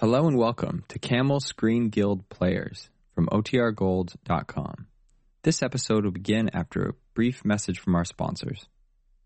Hello and welcome to Camel Screen Guild Players from OTRGold.com. This episode will begin after a brief message from our sponsors.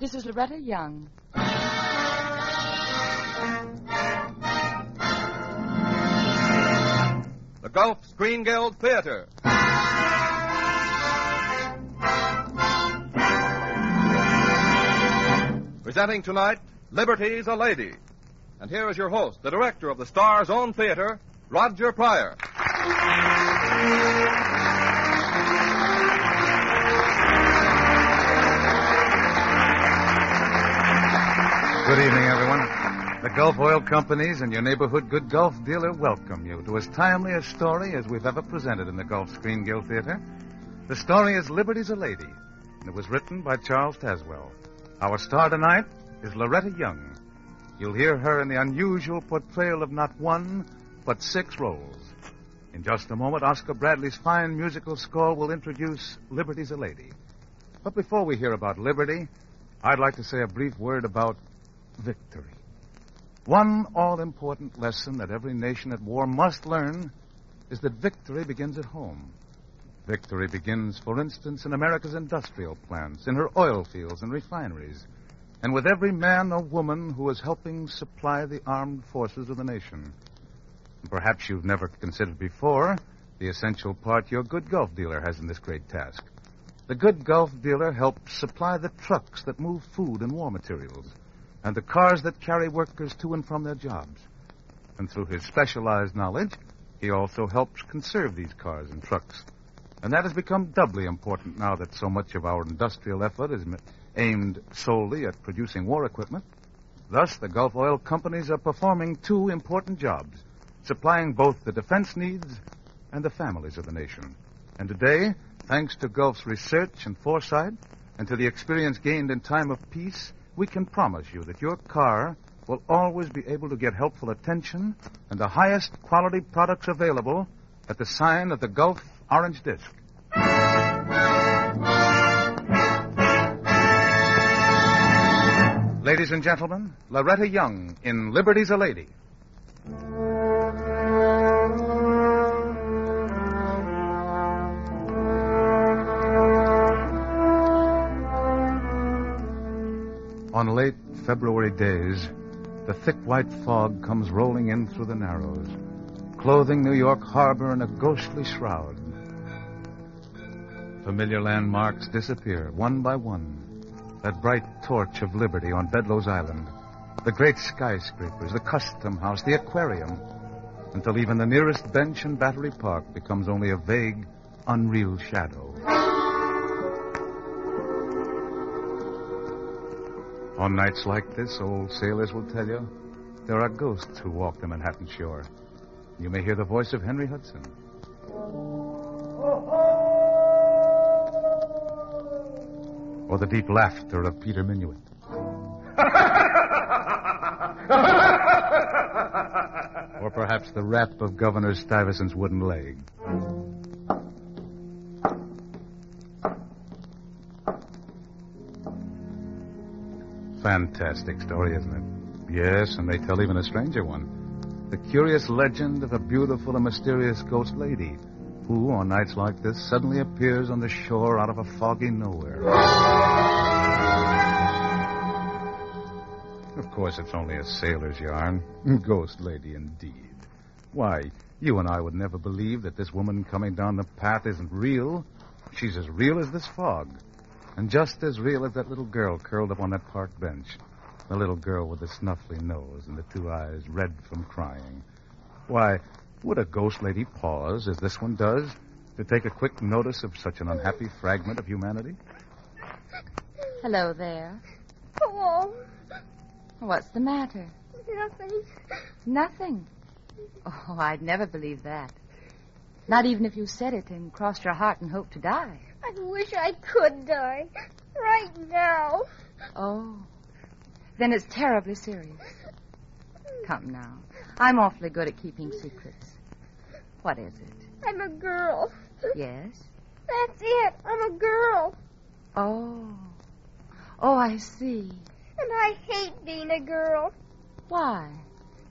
This is Loretta Young. The Gulf Screen Guild Theater. Presenting tonight, Liberty's a Lady. And here is your host, the director of the Star's own theater, Roger Pryor. Good evening, everyone. The Gulf Oil Companies and your neighborhood good Gulf dealer welcome you to as timely a story as we've ever presented in the Gulf Screen Guild Theater. The story is Liberty's a Lady, and it was written by Charles Tazewell. Our star tonight is Loretta Young. You'll hear her in the unusual portrayal of not one, but six roles. In just a moment, Oscar Bradley's fine musical score will introduce Liberty's a Lady. But before we hear about Liberty, I'd like to say a brief word about victory. One all important lesson that every nation at war must learn is that victory begins at home. Victory begins, for instance, in America's industrial plants, in her oil fields and refineries, and with every man or woman who is helping supply the armed forces of the nation. Perhaps you've never considered before the essential part your good Gulf dealer has in this great task. The good Gulf dealer helps supply the trucks that move food and war materials and the cars that carry workers to and from their jobs. And through his specialized knowledge, he also helps conserve these cars and trucks. And that has become doubly important now that so much of our industrial effort is aimed solely at producing war equipment. Thus, the Gulf Oil companies are performing two important jobs supplying both the defense needs and the families of the nation. And today, thanks to Gulf's research and foresight, and to the experience gained in time of peace, we can promise you that your car will always be able to get helpful attention and the highest quality products available at the sign of the Gulf Orange Disc. Ladies and gentlemen, Loretta Young in Liberty's a Lady. On late February days, the thick white fog comes rolling in through the Narrows, clothing New York Harbor in a ghostly shroud. Familiar landmarks disappear one by one. That bright torch of liberty on Bedloe's Island, the great skyscrapers, the custom house, the aquarium, until even the nearest bench in Battery Park becomes only a vague, unreal shadow. On nights like this, old sailors will tell you, there are ghosts who walk the Manhattan shore. You may hear the voice of Henry Hudson. Or the deep laughter of Peter Minuit. or perhaps the rap of Governor Stuyvesant's wooden leg. Fantastic story, isn't it? Yes, and they tell even a stranger one. The curious legend of a beautiful and mysterious ghost lady who, on nights like this, suddenly appears on the shore out of a foggy nowhere. Course, it's only a sailor's yarn. Ghost lady, indeed. Why, you and I would never believe that this woman coming down the path isn't real. She's as real as this fog. And just as real as that little girl curled up on that park bench. The little girl with the snuffly nose and the two eyes red from crying. Why, would a ghost lady pause, as this one does, to take a quick notice of such an unhappy fragment of humanity? Hello there. Hello. What's the matter? Nothing. Nothing. Oh, I'd never believe that. Not even if you said it and crossed your heart and hoped to die. I wish I could die. Right now. Oh. Then it's terribly serious. Come now. I'm awfully good at keeping secrets. What is it? I'm a girl. Yes? That's it. I'm a girl. Oh. Oh, I see. And I hate being a girl. Why?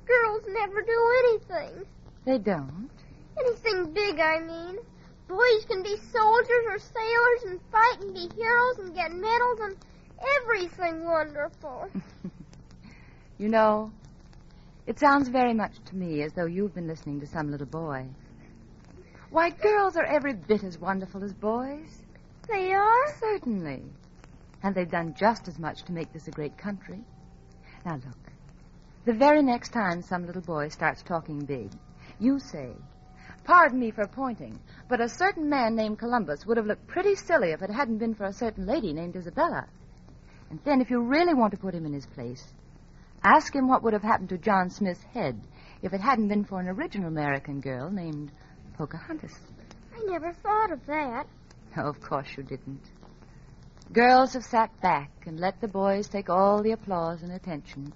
Girls never do anything. They don't. Anything big, I mean. Boys can be soldiers or sailors and fight and be heroes and get medals and everything wonderful. You know, it sounds very much to me as though you've been listening to some little boy. Why, girls are every bit as wonderful as boys. They are? Certainly. And they've done just as much to make this a great country. Now, look. The very next time some little boy starts talking big, you say, Pardon me for pointing, but a certain man named Columbus would have looked pretty silly if it hadn't been for a certain lady named Isabella. And then, if you really want to put him in his place, ask him what would have happened to John Smith's head if it hadn't been for an original American girl named Pocahontas. I never thought of that. Oh, of course you didn't. Girls have sat back and let the boys take all the applause and attention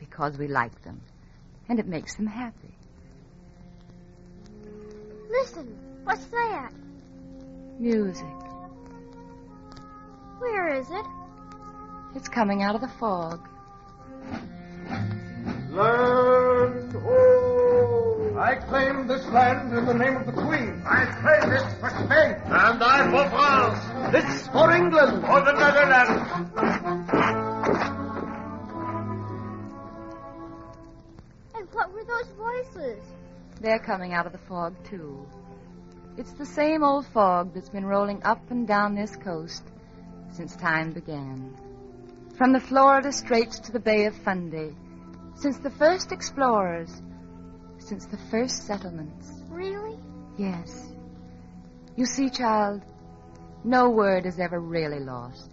because we like them, and it makes them happy. Listen, what's that? Music. Where is it? It's coming out of the fog. Land! I claim this land in the name of the Queen. I claim it for Spain. And I for France. This for England. For the Netherlands. And what were those voices? They're coming out of the fog, too. It's the same old fog that's been rolling up and down this coast since time began. From the Florida Straits to the Bay of Fundy, since the first explorers, since the first settlements. Really? Yes. You see, child, no word is ever really lost.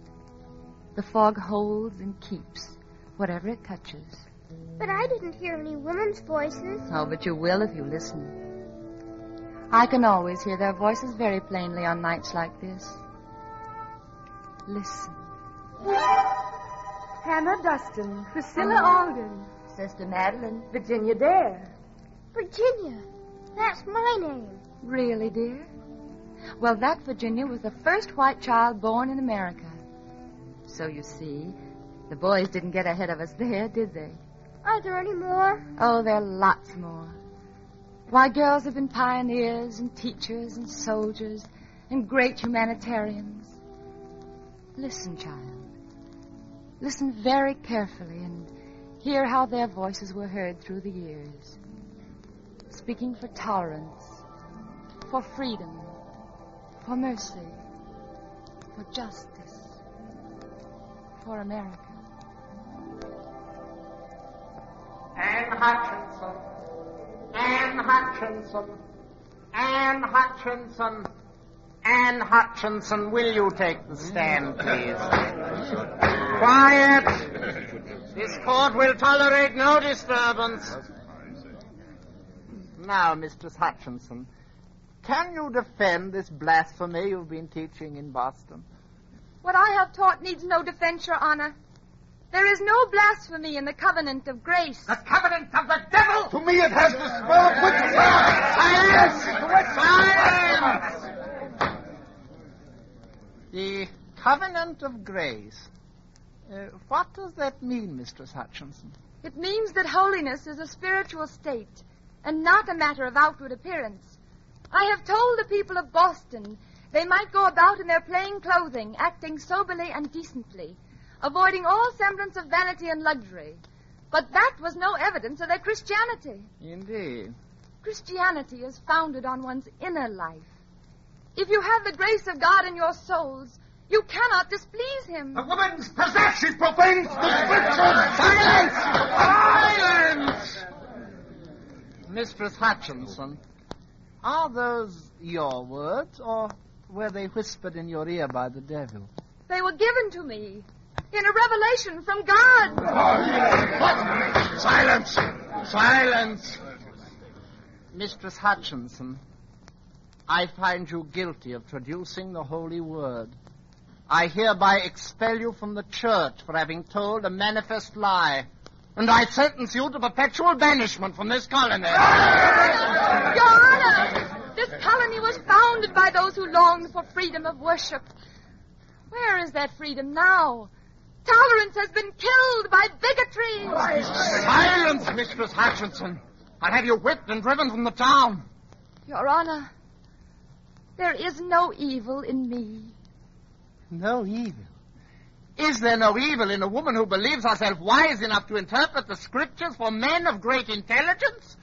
The fog holds and keeps whatever it touches. But I didn't hear any women's voices. Oh, but you will if you listen. I can always hear their voices very plainly on nights like this. Listen. Hannah Dustin, Priscilla Alden, Sister Madeline. Virginia Dare. Virginia. That's my name. Really, dear? Well, that Virginia was the first white child born in America. So you see, the boys didn't get ahead of us there, did they? Are there any more? Oh, there are lots more. Why, girls have been pioneers and teachers and soldiers and great humanitarians. Listen, child. Listen very carefully and hear how their voices were heard through the years. Speaking for tolerance, for freedom, for mercy, for justice, for America. Anne Hutchinson. Anne Hutchinson. Anne Hutchinson. Anne Hutchinson, will you take the stand, please? Quiet! This court will tolerate no disturbance. Now, Mistress Hutchinson, can you defend this blasphemy you've been teaching in Boston? What I have taught needs no defense, Your Honor. There is no blasphemy in the covenant of grace. The covenant of the devil! To me it has the smell of witchcraft. Silence! Silence! The covenant of grace. Uh, what does that mean, Mistress Hutchinson? It means that holiness is a spiritual state and not a matter of outward appearance. I have told the people of Boston they might go about in their plain clothing, acting soberly and decently, avoiding all semblance of vanity and luxury. But that was no evidence of their Christianity. Indeed. Christianity is founded on one's inner life. If you have the grace of God in your souls, you cannot displease Him. A woman's possessed. She profanes the scriptures. Silence! Silence! Mistress Hutchinson, Are those your words, or were they whispered in your ear by the devil? They were given to me in a revelation from God. Silence! Silence! Mistress Hutchinson, I find you guilty of traducing the holy word. I hereby expel you from the church for having told a manifest lie. And I sentence you to perpetual banishment from this colony. Your Honor, this colony was founded by those who longed for freedom of worship. Where is that freedom now? Tolerance has been killed by bigotry. Silence, Mistress Hutchinson. I'll have you whipped and driven from the town. Your Honor, there is no evil in me. No evil. Is there no evil in a woman who believes herself wise enough to interpret the scriptures for men of great intelligence?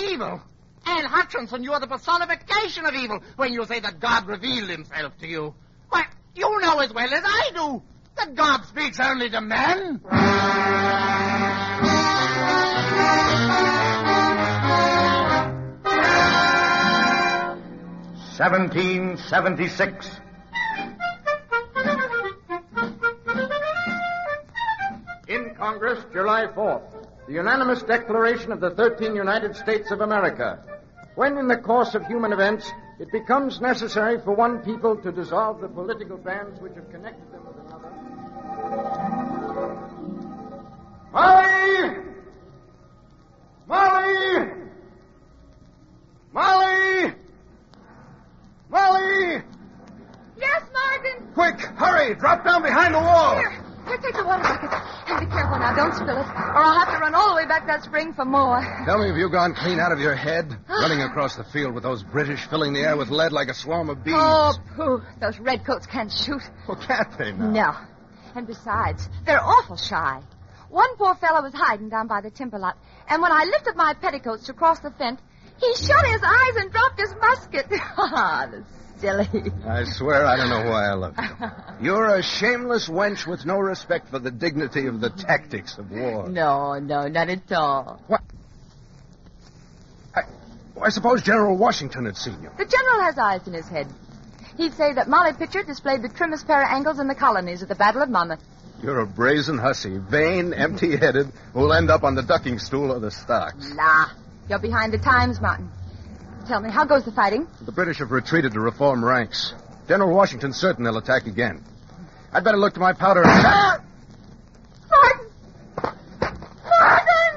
Evil. Anne Hutchinson, you are the personification of evil when you say that God revealed himself to you. Why, you know as well as I do that God speaks only to men. 1776. In Congress, July 4th, the unanimous declaration of the 13 United States of America. When in the course of human events it becomes necessary for one people to dissolve the political bands which have connected them with another. Molly! Molly! Molly! Molly! Yes, Martin. Quick, hurry! Drop down behind the wall! Here, here, take the water bucket. And be careful now, don't spill it, or I'll have to run all the way back that spring for more. Tell me, have you gone clean out of your head? Running across the field with those British filling the air with lead like a swarm of bees. Oh, pooh. Those redcoats can't shoot. Well, can't they now? No. And besides, they're awful shy. One poor fellow was hiding down by the timber lot, and when I lifted my petticoats to cross the fence, he shut his eyes and dropped his musket. Ah, the silly. I swear I don't know why I love you. You're a shameless wench with no respect for the dignity of the tactics of war. No, no, not at all. What? I, I suppose General Washington had seen you. The general has eyes in his head. He'd say that Molly Pitcher displayed the trimmest pair of angles in the colonies at the Battle of Monmouth. You're a brazen hussy, vain, empty-headed, who'll end up on the ducking stool of the stocks. La. You're behind the times, Martin. Tell me, how goes the fighting? The British have retreated to reform ranks. General Washington's certain they'll attack again. I'd better look to my powder and... Ah! Martin! Martin!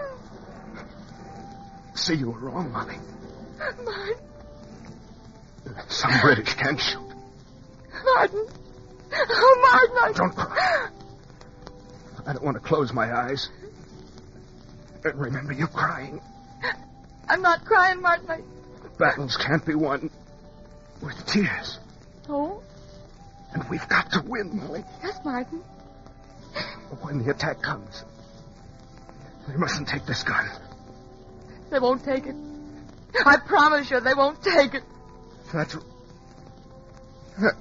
See, you were wrong, Molly. Martin! Some British can shoot. Martin! Oh, Martin! I... Don't cry. I don't want to close my eyes. And remember, you're crying. I'm not crying, Martin. I... Battles can't be won with tears. Oh? And we've got to win, Molly. Yes, Martin. When the attack comes, they mustn't take this gun. They won't take it. I promise you they won't take it. That's.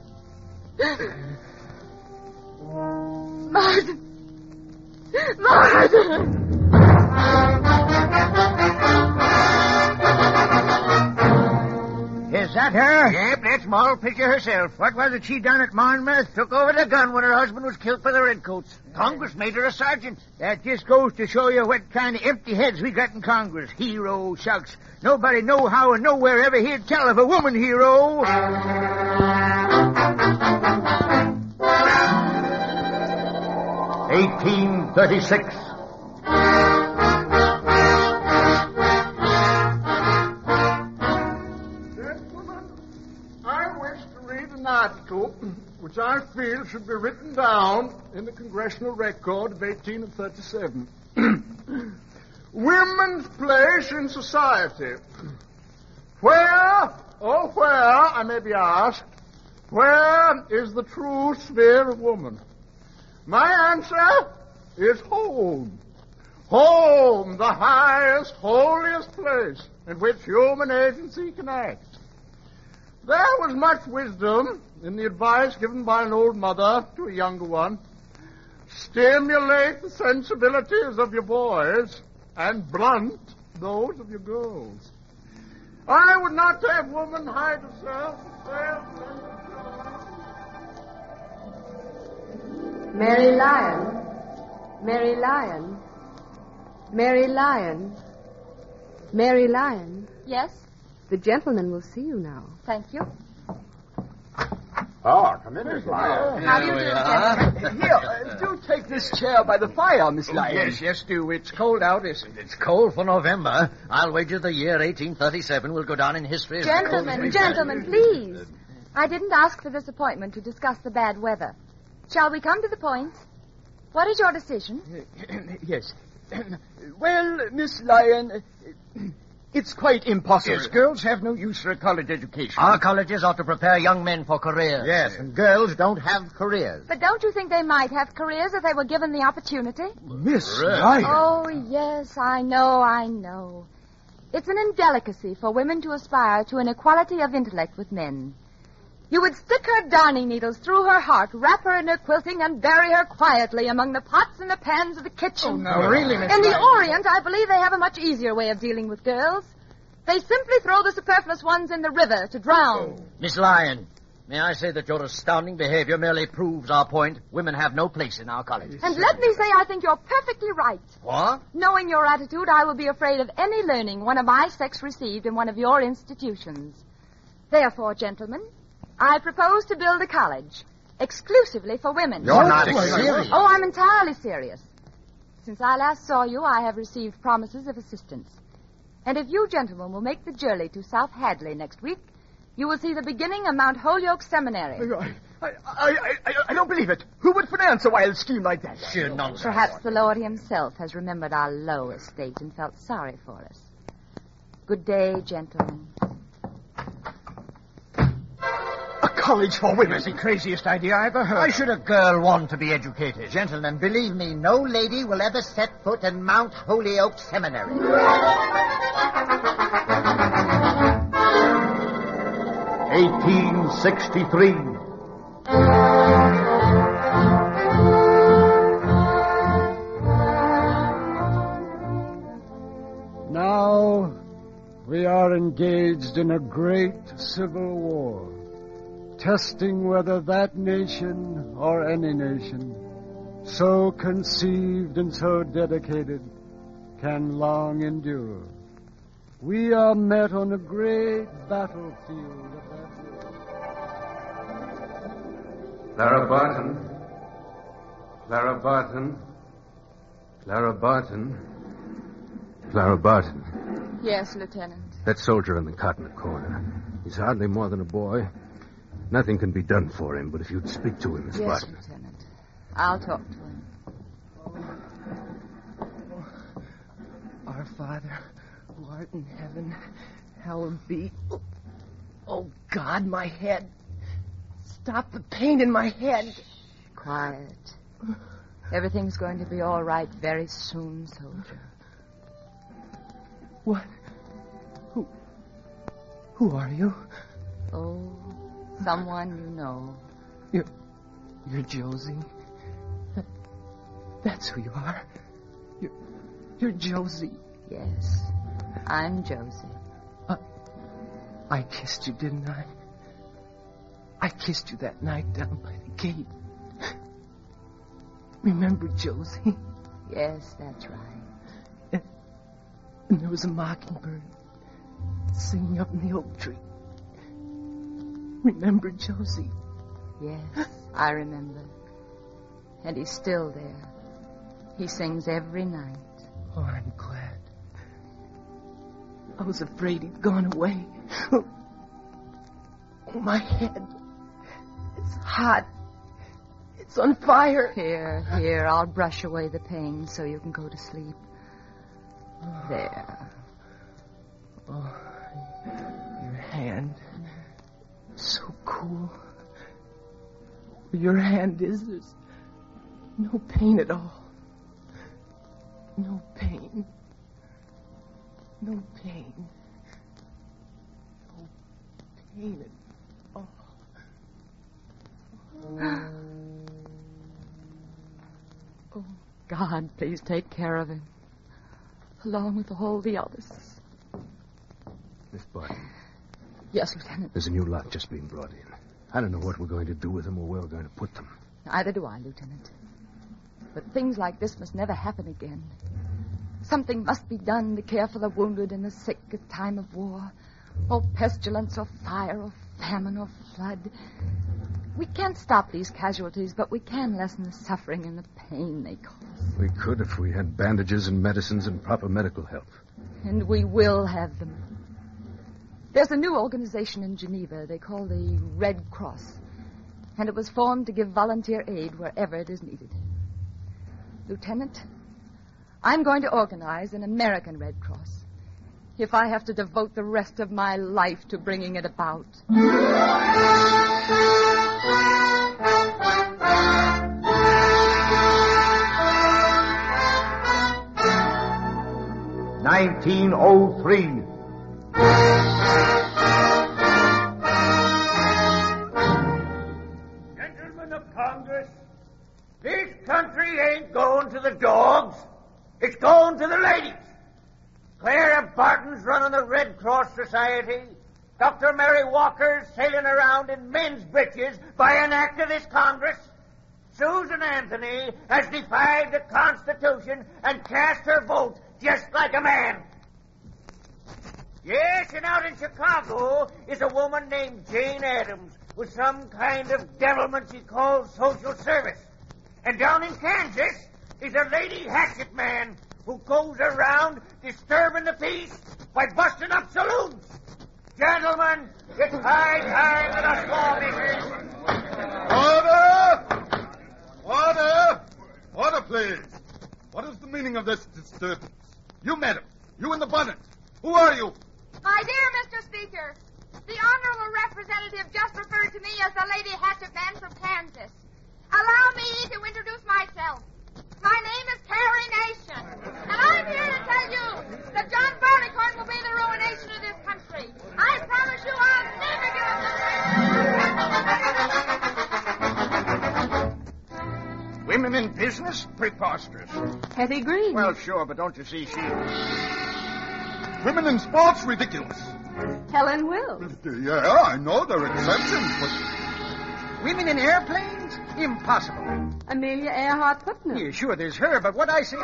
Martin! Martin! Is that her? Yep, that's Moll Pitcher herself. What was it she done at Monmouth? Took over the gun when her husband was killed by the Redcoats. Congress made her a sergeant. That just goes to show you what kind of empty heads we got in Congress. Hero, shucks. Nobody know how and nowhere ever heard tell of a woman hero. Eighteen thirty-six. Article which I feel should be written down in the Congressional Record of 1837. Women's place in society. Where, oh where, I may be asked, where is the true sphere of woman? My answer is home. Home, the highest, holiest place in which human agency can act. There was much wisdom in the advice given by an old mother to a younger one. Stimulate the sensibilities of your boys and blunt those of your girls. I would not have woman hide herself. Mary Lyon. Mary Lyon. Mary Lyon. Mary Lyon. Yes? The gentleman will see you now. Thank you. Oh, come in, Miss Lyon. How do you do, gentlemen? Here, uh, do take this chair by the fire, Miss Lyon. Yes, yes, do. It's cold out, isn't it? It's cold for November. I'll wager the year 1837 will go down in history as the Gentlemen, we've gentlemen, please. I didn't ask for this appointment to discuss the bad weather. Shall we come to the point? What is your decision? yes. well, Miss Lyon, it's quite impossible. Yes, girls have no use for a college education. Our colleges ought to prepare young men for careers. Yes, and girls don't have careers. But don't you think they might have careers if they were given the opportunity? Miss Lyon. Oh, yes, I know, I know. It's an indelicacy for women to aspire to an equality of intellect with men. You would stick her darning needles through her heart, wrap her in her quilting, and bury her quietly among the pots and the pans of the kitchen. Oh, no, really, Miss In the Orient, I believe they have a much easier way of dealing with girls. They simply throw the superfluous ones in the river to drown. Oh. Miss Lyon, may I say that your astounding behavior merely proves our point. Women have no place in our colleges. And let me say, I think you're perfectly right. What? Knowing your attitude, I would be afraid of any learning one of my sex received in one of your institutions. Therefore, gentlemen, I propose to build a college exclusively for women. You're not serious. Oh, I'm entirely serious. Since I last saw you, I have received promises of assistance. And if you gentlemen will make the journey to South Hadley next week, you will see the beginning of Mount Holyoke Seminary. I, I, I, I, I don't believe it. Who would finance a wild scheme like that? Sheer nonsense. Perhaps the Lord himself has remembered our low estate and felt sorry for us. Good day, gentlemen. College for women. That's the craziest idea I ever heard. Why should a girl want to be educated? Gentlemen, believe me, no lady will ever set foot in Mount Holyoke Seminary. Eighteen sixty-three. Now we are engaged in a great civil war, testing whether that nation or any nation, so conceived and so dedicated, can long endure. We are met on a great battlefield of that war. Clara Barton. Clara Barton. Clara Barton. Clara Barton. Yes, Lieutenant. That soldier in the cotton corner. He's hardly more than a boy. Nothing can be done for him, but if you'd speak to him, Miss yes, Barton. Lieutenant. I'll talk to him. Our Father, who art in heaven, hallowed be. Oh, God, my head. Stop the pain in my head. Shh, Quiet. Everything's going to be all right very soon, soldier. What? Who? Who are you? Oh, someone you know. You're, you're Josie. That, that's who you are. You're, you're Josie. Yes, I'm Josie. Uh, I kissed you, didn't I? I kissed you that night down by the gate. Remember Josie? Yes, that's right. And there was a mockingbird singing up in the oak tree. Remember Josie? Yes, I remember. And he's still there. He sings every night. Oh, I'm glad. I was afraid he'd gone away. Oh, oh, my head. It's hot. It's on fire. Here, here, I'll brush away the pain so you can go to sleep. There. Oh, your hand. So cool. Your hand is, there's no pain at all. No pain. No pain. No pain at all. Oh, God, please take care of him. Along with all the others. Miss Barton. Yes, Lieutenant. There's a new lot just being brought in. I don't know what we're going to do with them or where we're going to put them. Neither do I, Lieutenant. But things like this must never happen again. Something must be done to care for the wounded and the sick at time of war, or pestilence, or fire, or famine, or flood. We can't stop these casualties, but we can lessen the suffering and the pain they cause. We could if we had bandages and medicines and proper medical help. And we will have them. There's a new organization in Geneva they call the Red Cross, and it was formed to give volunteer aid wherever it is needed. Lieutenant, I'm going to organize an American Red Cross if I have to devote the rest of my life to bringing it about. 1903. Gentlemen of Congress, this country ain't going to the dogs. It's going to the ladies. Clara Barton's running the Red Cross Society. Dr. Mary Walker's sailing around in men's breeches by an act of this Congress. Susan Anthony has defied the Constitution and cast her vote just like a man. Yes, and out in Chicago is a woman named Jane Addams with some kind of devilment she calls social service. And down in Kansas is a lady hatchet man who goes around disturbing the peace by busting up saloons. Gentlemen, it's high time that us Order! lawmakers. Order! Order, please. What is the meaning of this disturbance? You, madam. You in the bonnet. Who are you? My dear Mr. Speaker, the honorable representative just referred to me as the Lady Hatchet Man from Kansas. Allow me to introduce myself. My name is Carrie Nation, and I'm here to tell you that John Barleycorn will be the ruination of this country. I promise you I'll never give up the Women in business? Preposterous. Hetty Green. Well, sure, but don't you see she... Women in sports? Ridiculous. Helen Wills. Yeah, I know there are exceptions, but... Women in airplanes? Impossible. Amelia Earhart Putnam. Yeah, sure, there's her, but what I say...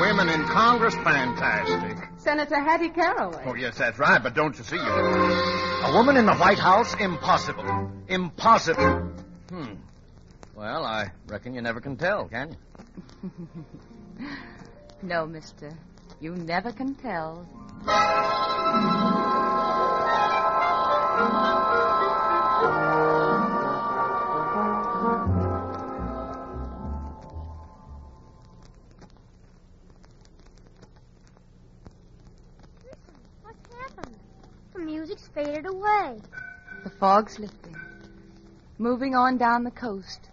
Women in Congress? Fantastic. Senator Hattie Caraway. Oh, yes, that's right, but don't you see... A woman in the White House? Impossible. Impossible. Hmm. Well, I reckon you never can tell, can you? no, mister. You never can tell. What's happened? The music's faded away. The fog's lifting, moving on down the coast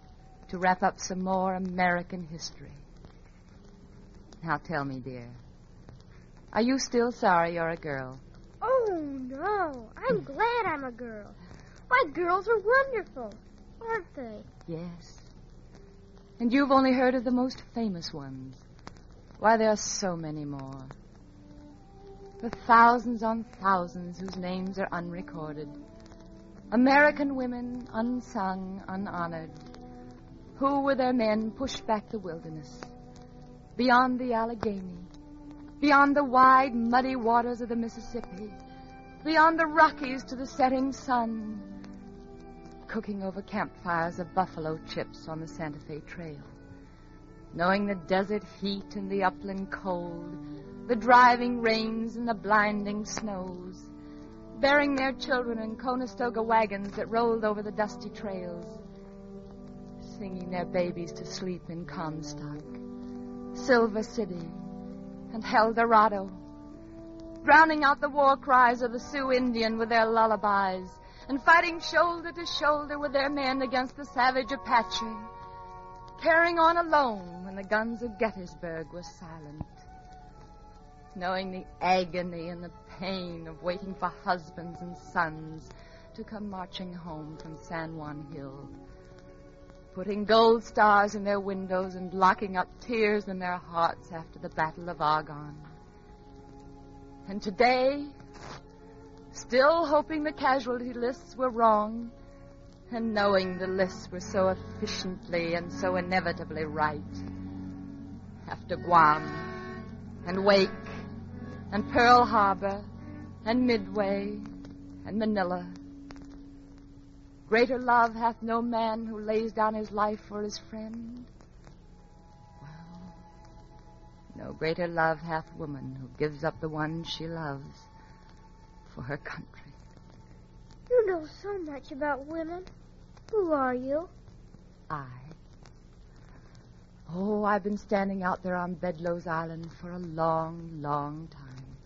to wrap up some more American history. Now tell me, dear, are you still sorry you're a girl? Oh, no. I'm glad I'm a girl. Why, girls are wonderful, aren't they? Yes. And you've only heard of the most famous ones. Why, there are so many more. The thousands on thousands whose names are unrecorded. American women, unsung, unhonored, who, with their men, pushed back the wilderness, beyond the Allegheny, beyond the wide, muddy waters of the Mississippi, beyond the Rockies to the setting sun, cooking over campfires of buffalo chips on the Santa Fe Trail, knowing the desert heat and the upland cold, the driving rains and the blinding snows, bearing their children in Conestoga wagons that rolled over the dusty trails, singing their babies to sleep in Comstock, Silver City, and El Dorado, drowning out the war cries of the Sioux Indian with their lullabies, and fighting shoulder to shoulder with their men against the savage Apache, carrying on alone when the guns of Gettysburg were silent, knowing the agony and the pain of waiting for husbands and sons to come marching home from San Juan Hill putting gold stars in their windows and locking up tears in their hearts after the Battle of Argonne. And today, still hoping the casualty lists were wrong, and knowing the lists were so efficiently and so inevitably right. After Guam, and Wake, and Pearl Harbor, and Midway, and Manila. Greater love hath no man who lays down his life for his friend. Well, no greater love hath woman who gives up the one she loves for her country. You know so much about women. Who are you? I. Oh, I've been standing out there on Bedloe's Island for a long, long time.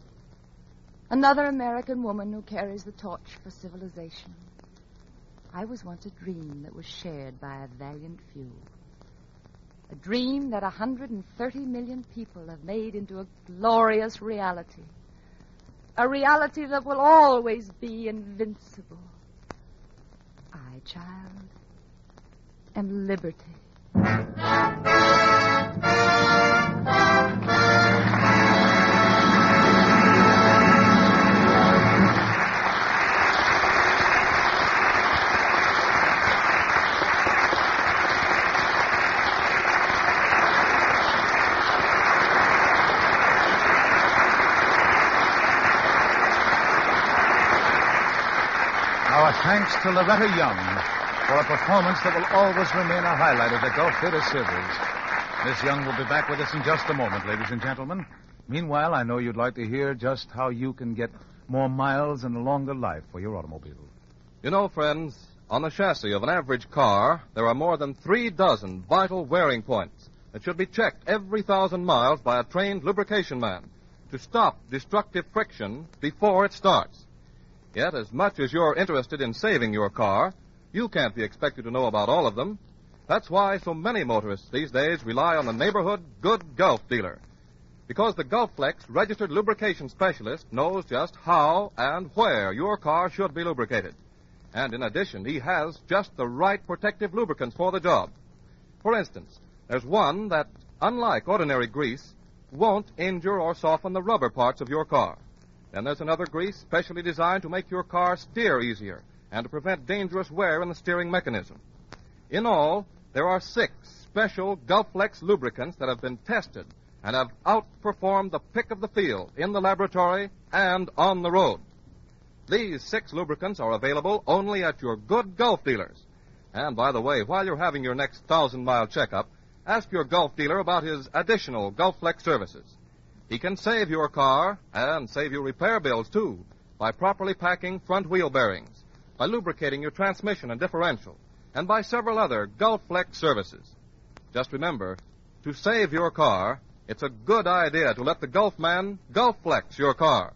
Another American woman who carries the torch for civilization. I was once a dream that was shared by a valiant few. A dream that 130 million people have made into a glorious reality. A reality that will always be invincible. I, child, am liberty. Thanks to Loretta Young for a performance that will always remain a highlight of the Gulf Theater series. Miss Young will be back with us in just a moment, ladies and gentlemen. Meanwhile, I know you'd like to hear just how you can get more miles and a longer life for your automobile. You know, friends, on the chassis of an average car, there are more than three dozen vital wearing points that should be checked every thousand miles by a trained lubrication man to stop destructive friction before it starts. Yet, as much as you're interested in saving your car, you can't be expected to know about all of them. That's why so many motorists these days rely on the neighborhood good Gulf dealer. Because the Gulflex registered lubrication specialist knows just how and where your car should be lubricated. And in addition, he has just the right protective lubricants for the job. For instance, there's one that, unlike ordinary grease, won't injure or soften the rubber parts of your car. Then there's another grease specially designed to make your car steer easier and to prevent dangerous wear in the steering mechanism. In all, there are six special Gulflex lubricants that have been tested and have outperformed the pick of the field in the laboratory and on the road. These six lubricants are available only at your good Gulf dealers. And by the way, while you're having your next thousand mile checkup, ask your Gulf dealer about his additional Gulflex services. He can save your car and save you repair bills too by properly packing front wheel bearings, by lubricating your transmission and differential, and by several other Gulflex services. Just remember, to save your car, it's a good idea to let the Gulf man Gulflex your car.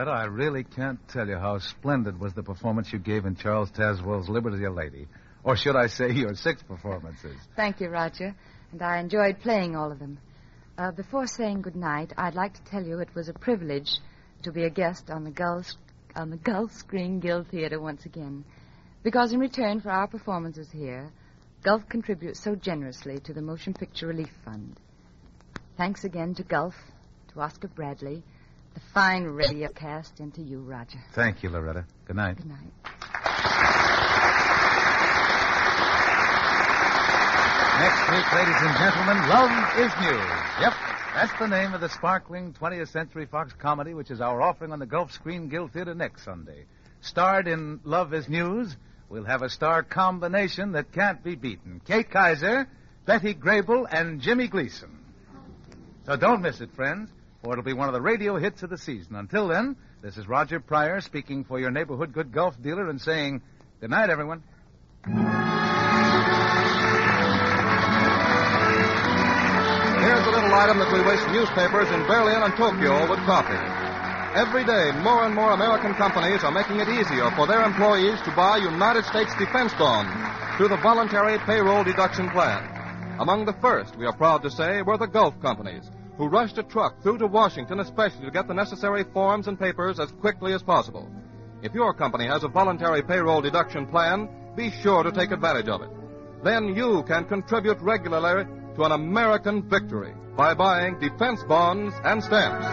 Loretta, I really can't tell you how splendid was the performance you gave in Charles Tazewell's Liberty a Lady. Or should I say your six performances? Thank you, Roger. And I enjoyed playing all of them. Uh, before saying good night, I'd like to tell you it was a privilege to be a guest on the Gulf, on the Gulf Screen Guild Theater once again. Because in return for our performances here, Gulf contributes so generously to the Motion Picture Relief Fund. Thanks again to Gulf, to Oscar Bradley, the fine radio cast, into you, Roger. Thank you, Loretta. Good night. Good night. Next week, ladies and gentlemen, Love is News. Yep, that's the name of the sparkling 20th Century Fox comedy which is our offering on the Gulf Screen Guild Theater next Sunday. Starred in Love is News, we'll have a star combination that can't be beaten. Kay Kyser, Betty Grable, and Jimmy Gleason. So don't miss it, friends, for it'll be one of the radio hits of the season. Until then, this is Roger Pryor speaking for your neighborhood good Gulf dealer and saying, good night, everyone. Here's a little item that we wish newspapers in Berlin and Tokyo would copy. Every day, more and more American companies are making it easier for their employees to buy United States defense bonds through the voluntary payroll deduction plan. Among the first, we are proud to say, were the Gulf companies, who rushed a truck through to Washington especially to get the necessary forms and papers as quickly as possible. If your company has a voluntary payroll deduction plan, be sure to take advantage of it. then you can contribute regularly to an American victory by buying defense bonds and stamps.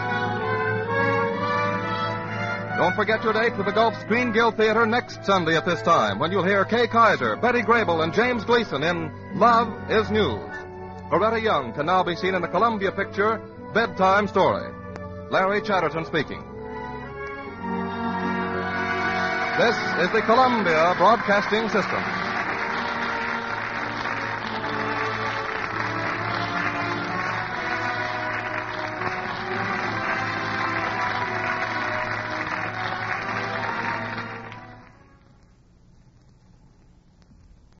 Don't forget your date with the Gulf Screen Guild Theater next Sunday at this time when you'll hear Kay Kyser, Betty Grable, and James Gleason in Love is News. Loretta Young can now be seen in the Columbia picture Bedtime Story. Larry Chatterton speaking. This is the Columbia Broadcasting System.